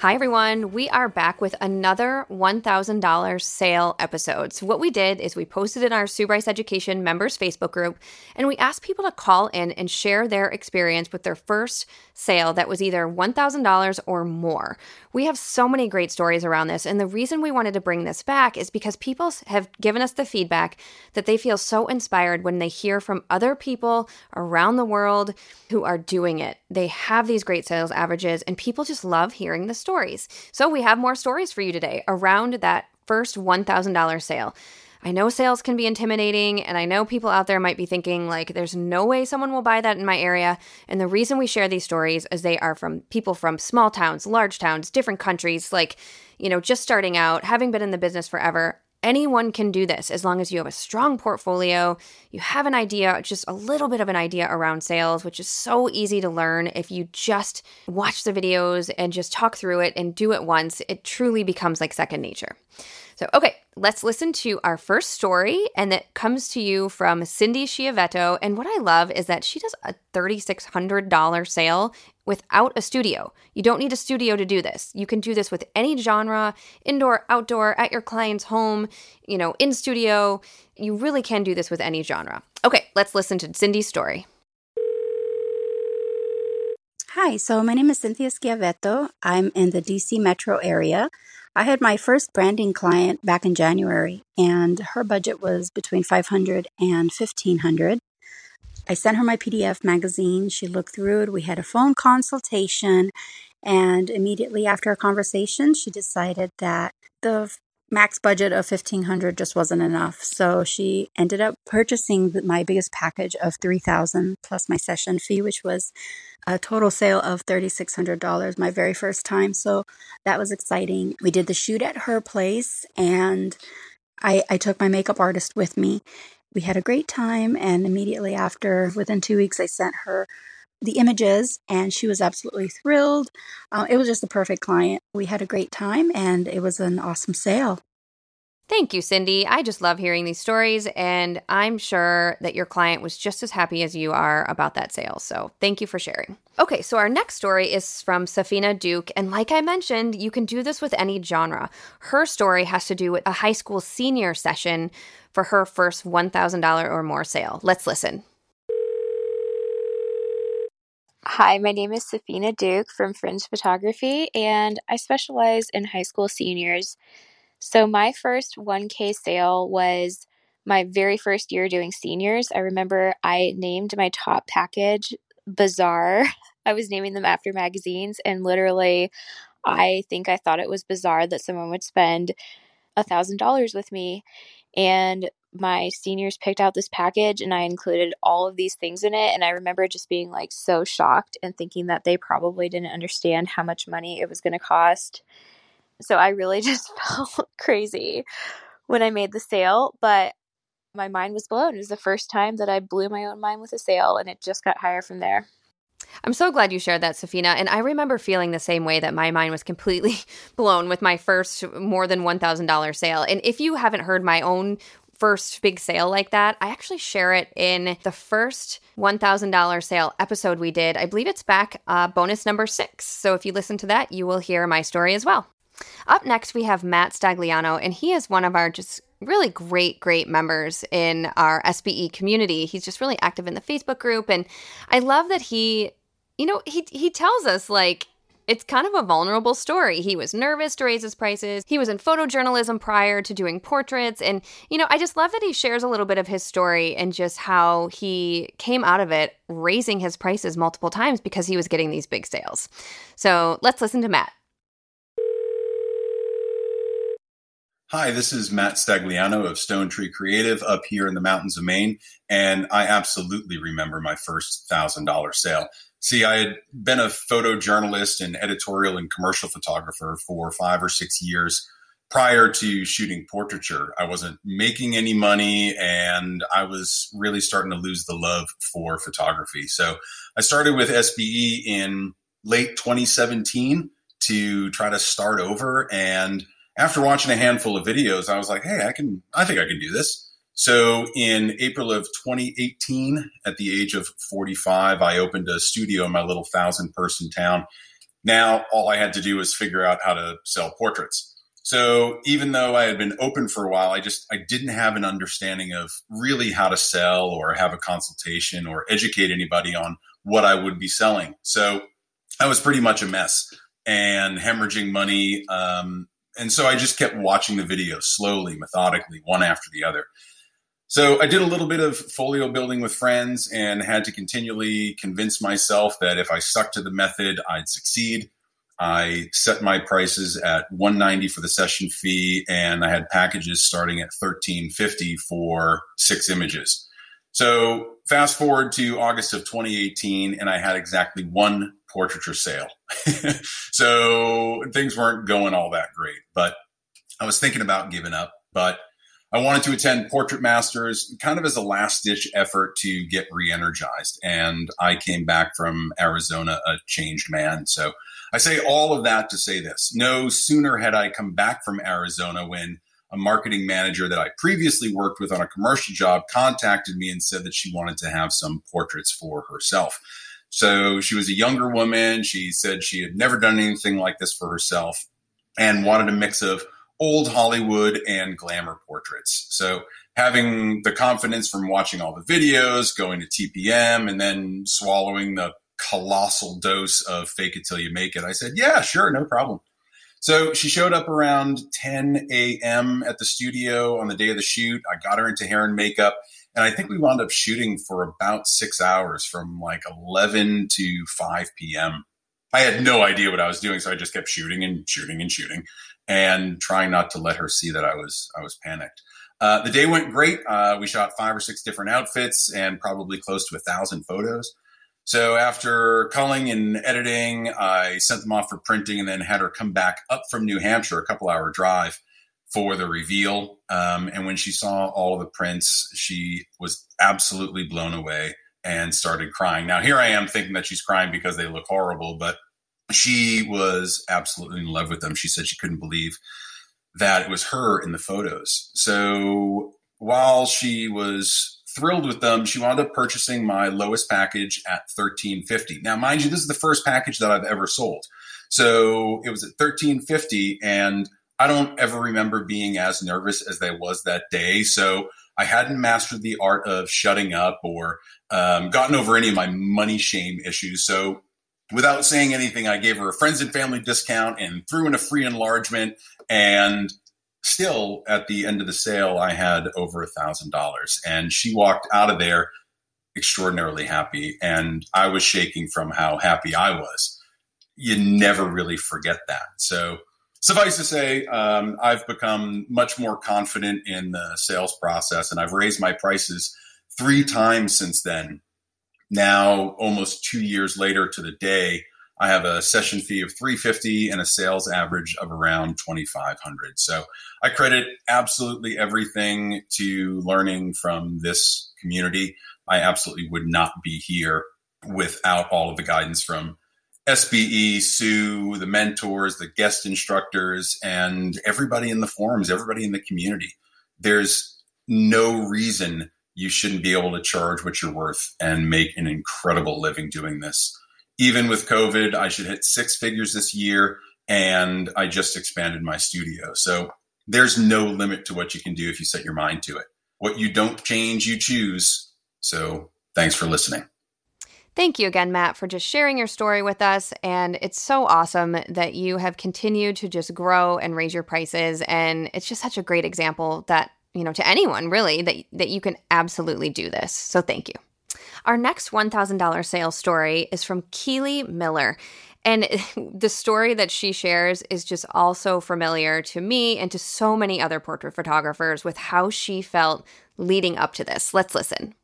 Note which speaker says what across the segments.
Speaker 1: Hi, everyone. We are back with another $1,000 sale episode. So, what we did is we posted in our Sue Bryce Education members Facebook group and we asked people to call in and share their experience with their first sale that was either $1,000 or more. We have so many great stories around this. And the reason we wanted to bring this back is because people have given us the feedback that they feel so inspired when they hear from other people around the world who are doing it. They have these great sales averages, and people just love hearing the stories. So we have more stories for you today around that first $1,000 sale. I know sales can be intimidating, and I know people out there might be thinking, like, there's no way someone will buy that in my area. And the reason we share these stories is they are from people from small towns, large towns, different countries, like, you know, just starting out, having been in the business forever. Anyone can do this as long as you have a strong portfolio, you have an idea, just a little bit of an idea around sales, which is so easy to learn if you just watch the videos and just talk through it and do it once. It truly becomes like second nature. So, okay, let's listen to our first story, and that comes to you from Cindy Schiavetto. And what I love is that she does a $3,600 sale without a studio. You don't need a studio to do this. You can do this with any genre, indoor, outdoor, at your client's home, you know, in studio. You really can do this with any genre. Okay, let's listen to Cindy's story.
Speaker 2: Hi, so my name is Cynthia Schiavetto. I'm in the DC metro area. I had my first branding client back in January, and her budget was between 500 and 1500. I sent her my PDF magazine. She looked through it. We had a phone consultation, and immediately after our conversation, she decided that the max budget of 1500 just wasn't enough. So she ended up purchasing my biggest package of 3000 plus my session fee which was a total sale of $3600 my very first time. So that was exciting. We did the shoot at her place and i, I took my makeup artist with me. We had a great time and immediately after within two weeks i sent her the images and she was absolutely thrilled. Uh, it was just the perfect client. We had a great time and it was an awesome sale.
Speaker 1: Thank you, Cindy. I just love hearing these stories, and I'm sure that your client was just as happy as you are about that sale. So, thank you for sharing. Okay, so our next story is from Safina Duke, and like I mentioned, you can do this with any genre. Her story has to do with a high school senior session for her first $1,000 or more sale. Let's listen.
Speaker 3: Hi, my name is Safina Duke from Fringe Photography, and I specialize in high school seniors. So, my first 1K sale was my very first year doing seniors. I remember I named my top package Bizarre. I was naming them after magazines, and literally, I think I thought it was bizarre that someone would spend a thousand dollars with me. And my seniors picked out this package and I included all of these things in it. And I remember just being like so shocked and thinking that they probably didn't understand how much money it was going to cost. So I really just felt crazy when I made the sale, but my mind was blown. It was the first time that I blew my own mind with a sale and it just got higher from there.
Speaker 1: I'm so glad you shared that, Safina. And I remember feeling the same way that my mind was completely blown with my first more than $1,000 sale. And if you haven't heard my own first big sale like that, I actually share it in the first $1,000 sale episode we did. I believe it's back uh, bonus number six. So if you listen to that, you will hear my story as well. Up next, we have Matt Stagliano, and he is one of our just really great, great members in our SBE community. He's just really active in the Facebook group. And I love that he, you know, he, he tells us like, It's kind of a vulnerable story. He was nervous to raise his prices. He was in photojournalism prior to doing portraits. And, you know, I just love that he shares a little bit of his story and just how he came out of it raising his prices multiple times because he was getting these big sales. So let's listen to Matt.
Speaker 4: Hi, this is Matt Stagliano of Stone Tree Creative up here in the mountains of Maine. And I absolutely remember my first $1,000 sale. See, I had been a photojournalist and editorial and commercial photographer for five or six years prior to shooting portraiture. I wasn't making any money and I was really starting to lose the love for photography. So I started with SBE in late 2017 to try to start over and after watching a handful of videos, I was like, hey, I can, I think I can do this. So in April of 2018, at the age of 45, I opened a studio in my little thousand person town. Now all I had to do was figure out how to sell portraits. So even though I had been open for a while, I just I didn't have an understanding of really how to sell or have a consultation or educate anybody on what I would be selling. So I was pretty much a mess and hemorrhaging money um, and so I just kept watching the videos slowly, methodically, one after the other. So I did a little bit of folio building with friends and had to continually convince myself that if I stuck to the method, I'd succeed. I set my prices at 190 for the session fee and I had packages starting at 1350 for six images. So fast forward to August of 2018 and I had exactly one portraiture sale. so things weren't going all that great, but I was thinking about giving up, but I wanted to attend Portrait Masters kind of as a last ditch effort to get re energized. And I came back from Arizona a changed man. So I say all of that to say this no sooner had I come back from Arizona when a marketing manager that I previously worked with on a commercial job contacted me and said that she wanted to have some portraits for herself. So she was a younger woman. She said she had never done anything like this for herself and wanted a mix of old Hollywood and glamour portraits. So having the confidence from watching all the videos, going to TPM, and then swallowing the colossal dose of fake it till you make it, I said, yeah, sure, no problem. So she showed up around 10 a.m. at the studio on the day of the shoot. I got her into hair and makeup. And I think we wound up shooting for about six hours from like 11 to 5 p.m. I had no idea what I was doing. So I just kept shooting and shooting and shooting and trying not to let her see that I was, I was panicked. Uh, the day went great. Uh, we shot five or six different outfits and probably close to a thousand photos. So after culling and editing, I sent them off for printing and then had her come back up from New Hampshire, a couple hour drive for the reveal. Um, and when she saw all the prints, she was absolutely blown away and started crying. Now, here I am thinking that she's crying because they look horrible, but she was absolutely in love with them. She said she couldn't believe that it was her in the photos. So while she was thrilled with them, she wound up purchasing my lowest package at 1350. Now, mind you, this is the first package that I've ever sold. So it was at 1350 and I don't ever remember being as nervous as I was that day. So I hadn't mastered the art of shutting up or um, gotten over any of my money shame issues. So without saying anything, I gave her a friends and family discount and threw in a free enlargement. And still, at the end of the sale, I had over a thousand dollars. And she walked out of there extraordinarily happy. And I was shaking from how happy I was. You never really forget that. So suffice to say, um, I've become much more confident in the sales process and I've raised my prices three times since then. Now, almost two years later to the day, I have a session fee of 350 and a sales average of around 2500. So I credit absolutely everything to learning from this community. I absolutely would not be here without all of the guidance from SBE, Sue, the mentors, the guest instructors, and everybody in the forums, everybody in the community. There's no reason you shouldn't be able to charge what you're worth and make an incredible living doing this. Even with COVID, I should hit six figures this year, and I just expanded my studio. So there's no limit to what you can do if you set your mind to it. What you don't change, you choose. So thanks for listening.
Speaker 1: Thank you again, Matt, for just sharing your story with us. And it's so awesome that you have continued to just grow and raise your prices. And it's just such a great example that, you know, to anyone really, that, that you can absolutely do this. So thank you. Our next $1,000 sales story is from Keely Miller. And the story that she shares is just also familiar to me and to so many other portrait photographers with how she felt leading up to this. Let's listen.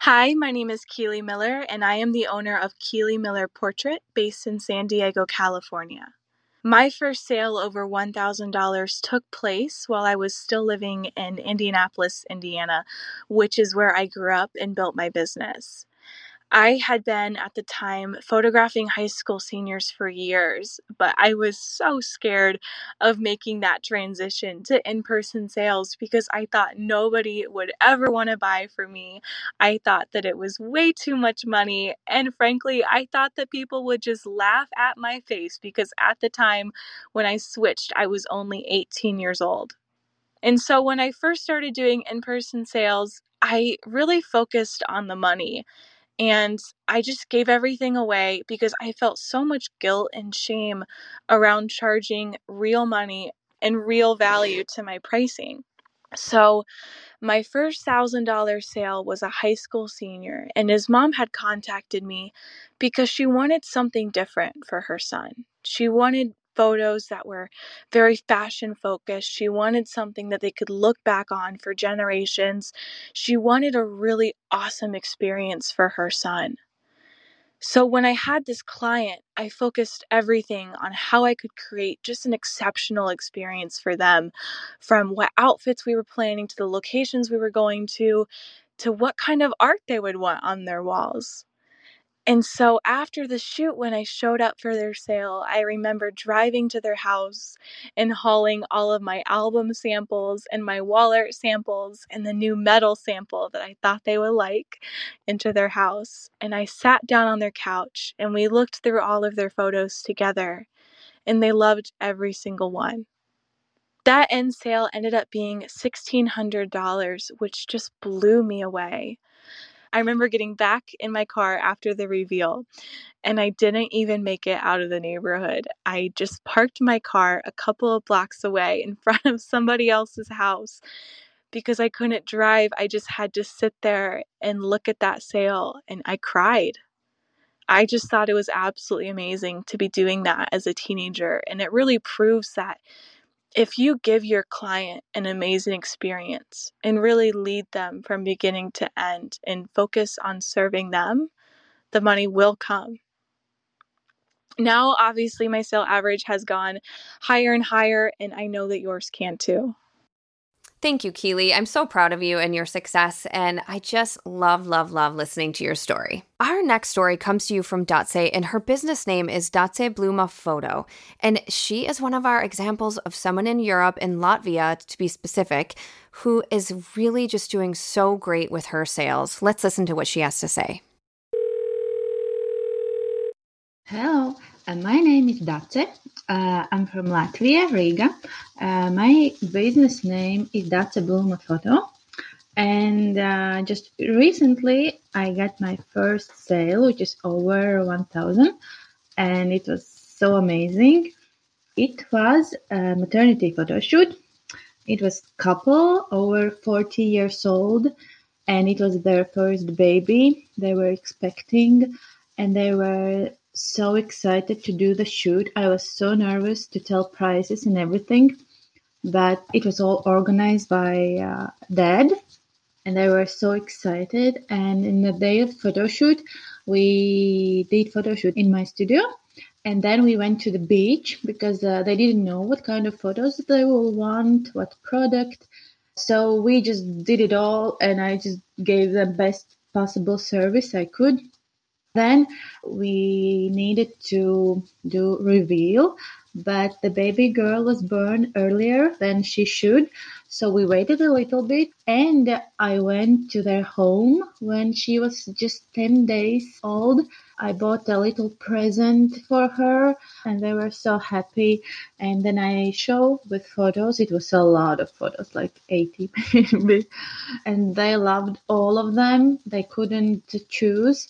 Speaker 5: Hi, my name is Keely Miller, and I am the owner of Keely Miller Portrait based in San Diego, California. My first sale over $1,000 took place while I was still living in Indianapolis, Indiana, which is where I grew up and built my business. I had been at the time photographing high school seniors for years, but I was so scared of making that transition to in person sales because I thought nobody would ever want to buy for me. I thought that it was way too much money. And frankly, I thought that people would just laugh at my face because at the time when I switched, I was only 18 years old. And so when I first started doing in person sales, I really focused on the money. And I just gave everything away because I felt so much guilt and shame around charging real money and real value to my pricing. So, my first $1,000 sale was a high school senior, and his mom had contacted me because she wanted something different for her son. She wanted photos that were very fashion focused. She wanted something that they could look back on for generations. She wanted a really awesome experience for her son. So, when I had this client, I focused everything on how I could create just an exceptional experience for them from what outfits we were planning to the locations we were going to, to what kind of art they would want on their walls. And so after the shoot, when I showed up for their sale, I remember driving to their house and hauling all of my album samples and my wall art samples and the new metal sample that I thought they would like into their house. And I sat down on their couch and we looked through all of their photos together, and they loved every single one. That end sale ended up being $1,600, which just blew me away. I remember getting back in my car after the reveal and I didn't even make it out of the neighborhood. I just parked my car a couple of blocks away in front of somebody else's house because I couldn't drive. I just had to sit there and look at that sale and I cried. I just thought it was absolutely amazing to be doing that as a teenager. And it really proves that if you give your client an amazing experience and really lead them from beginning to end and focus on serving them, the money will come. Now, obviously, my sale average has gone higher and higher, and I know that yours can too.
Speaker 1: Thank you, Keely. I'm so proud of you and your success, and I just love, love, love listening to your story. Our next story comes to you from Dace, and her business name is Dace Bluma Photo. And she is one of our examples of someone in Europe, in Latvia to be specific, who is really just doing so great with her sales. Let's listen to what she has to say.
Speaker 6: Hello, uh, my name is Dace. Uh, I'm from Latvia, Riga. Uh, my business name is Dace Bluma Photo. And uh, just recently, I got my first sale, which is over 1000 and it was so amazing. It was a maternity photo shoot. It was couple over 40 years old and it was their first baby they were expecting and they were so excited to do the shoot. I was so nervous to tell prices and everything, but it was all organized by uh, dad and they were so excited. And in the day of photo shoot, we did photo shoot in my studio. And then we went to the beach because uh, they didn't know what kind of photos they will want, what product. So we just did it all and I just gave the best possible service I could. Then we needed to do reveal, but the baby girl was born earlier than she should. So we waited a little bit and I went to their home when she was just 10 days old I bought a little present for her and they were so happy. And then I show with photos. It was a lot of photos, like 80 maybe. and they loved all of them. They couldn't choose.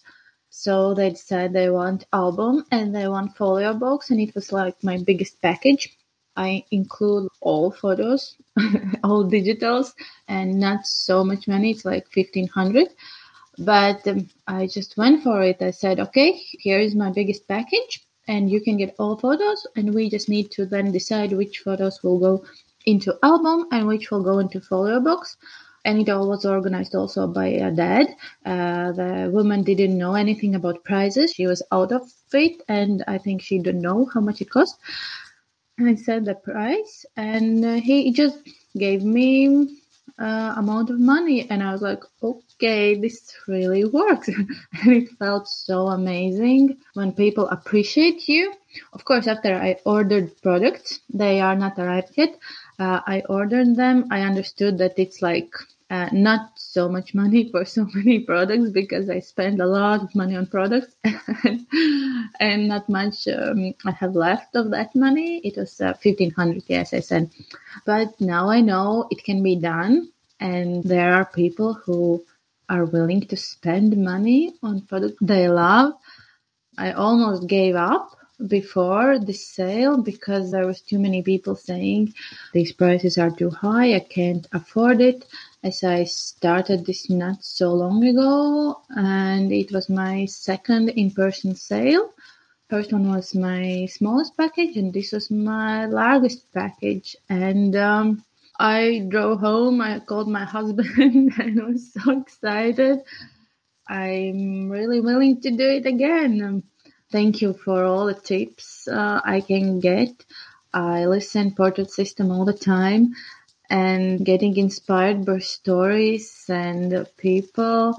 Speaker 6: So they decided they want album and they want folio box. And it was like my biggest package. I include all photos, all digitals and not so much money. It's like 1500 but um, I just went for it. I said, okay, here is my biggest package, and you can get all photos, and we just need to then decide which photos will go into album and which will go into folio box. And it all was organized also by a dad. Uh, the woman didn't know anything about prices. She was out of it, and I think she didn't know how much it cost. And I said the price, and uh, he just gave me uh, amount of money, and I was like, okay this really works. and it felt so amazing when people appreciate you. Of course, after I ordered products, they are not arrived yet. Uh, I ordered them. I understood that it's like uh, not so much money for so many products because I spend a lot of money on products and not much um, I have left of that money. It was uh, 1500, yes, I said. But now I know it can be done. And there are people who are willing to spend money on products they love. I almost gave up before the sale because there was too many people saying these prices are too high, I can't afford it. As I started this not so long ago and it was my second in-person sale. First one was my smallest package and this was my largest package and um, I drove home. I called my husband and I was so excited. I'm really willing to do it again. Thank you for all the tips uh, I can get. I listen Portrait System all the time and getting inspired by stories and people.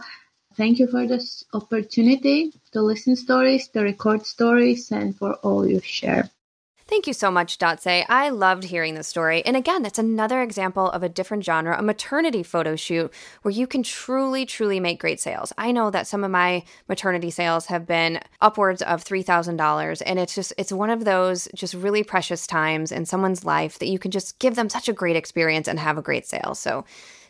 Speaker 6: Thank you for this opportunity to listen stories, to record stories, and for all you share.
Speaker 1: Thank you so much, Dace. I loved hearing the story. And again, that's another example of a different genre, a maternity photo shoot where you can truly, truly make great sales. I know that some of my maternity sales have been upwards of $3,000. And it's just, it's one of those just really precious times in someone's life that you can just give them such a great experience and have a great sale. So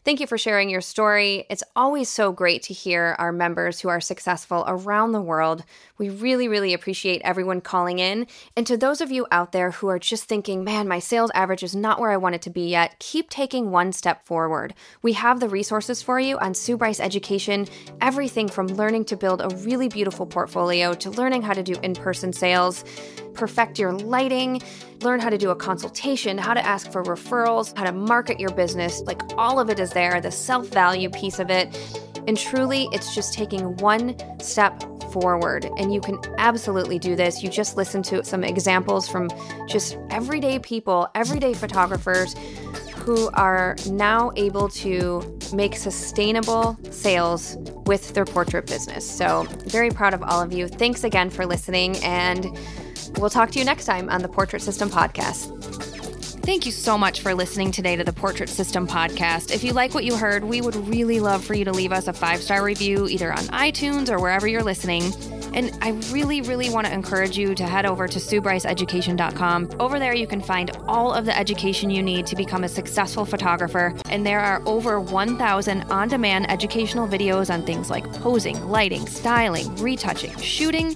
Speaker 1: Thank you for sharing your story. It's always so great to hear our members who are successful around the world. We really, really appreciate everyone calling in. And to those of you out there who are just thinking, man, my sales average is not where I want it to be yet, keep taking one step forward. We have the resources for you on Sue Bryce Education, everything from learning to build a really beautiful portfolio to learning how to do in person sales perfect your lighting, learn how to do a consultation, how to ask for referrals, how to market your business. Like all of it is there, the self value piece of it. And truly, it's just taking one step forward. And you can absolutely do this. You just listen to some examples from just everyday people, everyday photographers who are now able to make sustainable sales with their portrait business. So, very proud of all of you. Thanks again for listening. And We'll talk to you next time on the Portrait System Podcast. Thank you so much for listening today to the Portrait System podcast. If you like what you heard, we would really love for you to leave us a five star review either on iTunes or wherever you're listening. And I really, really want to encourage you to head over to SueBryceEducation.com. Over there, you can find all of the education you need to become a successful photographer. And there are over 1,000 on demand educational videos on things like posing, lighting, styling, retouching, shooting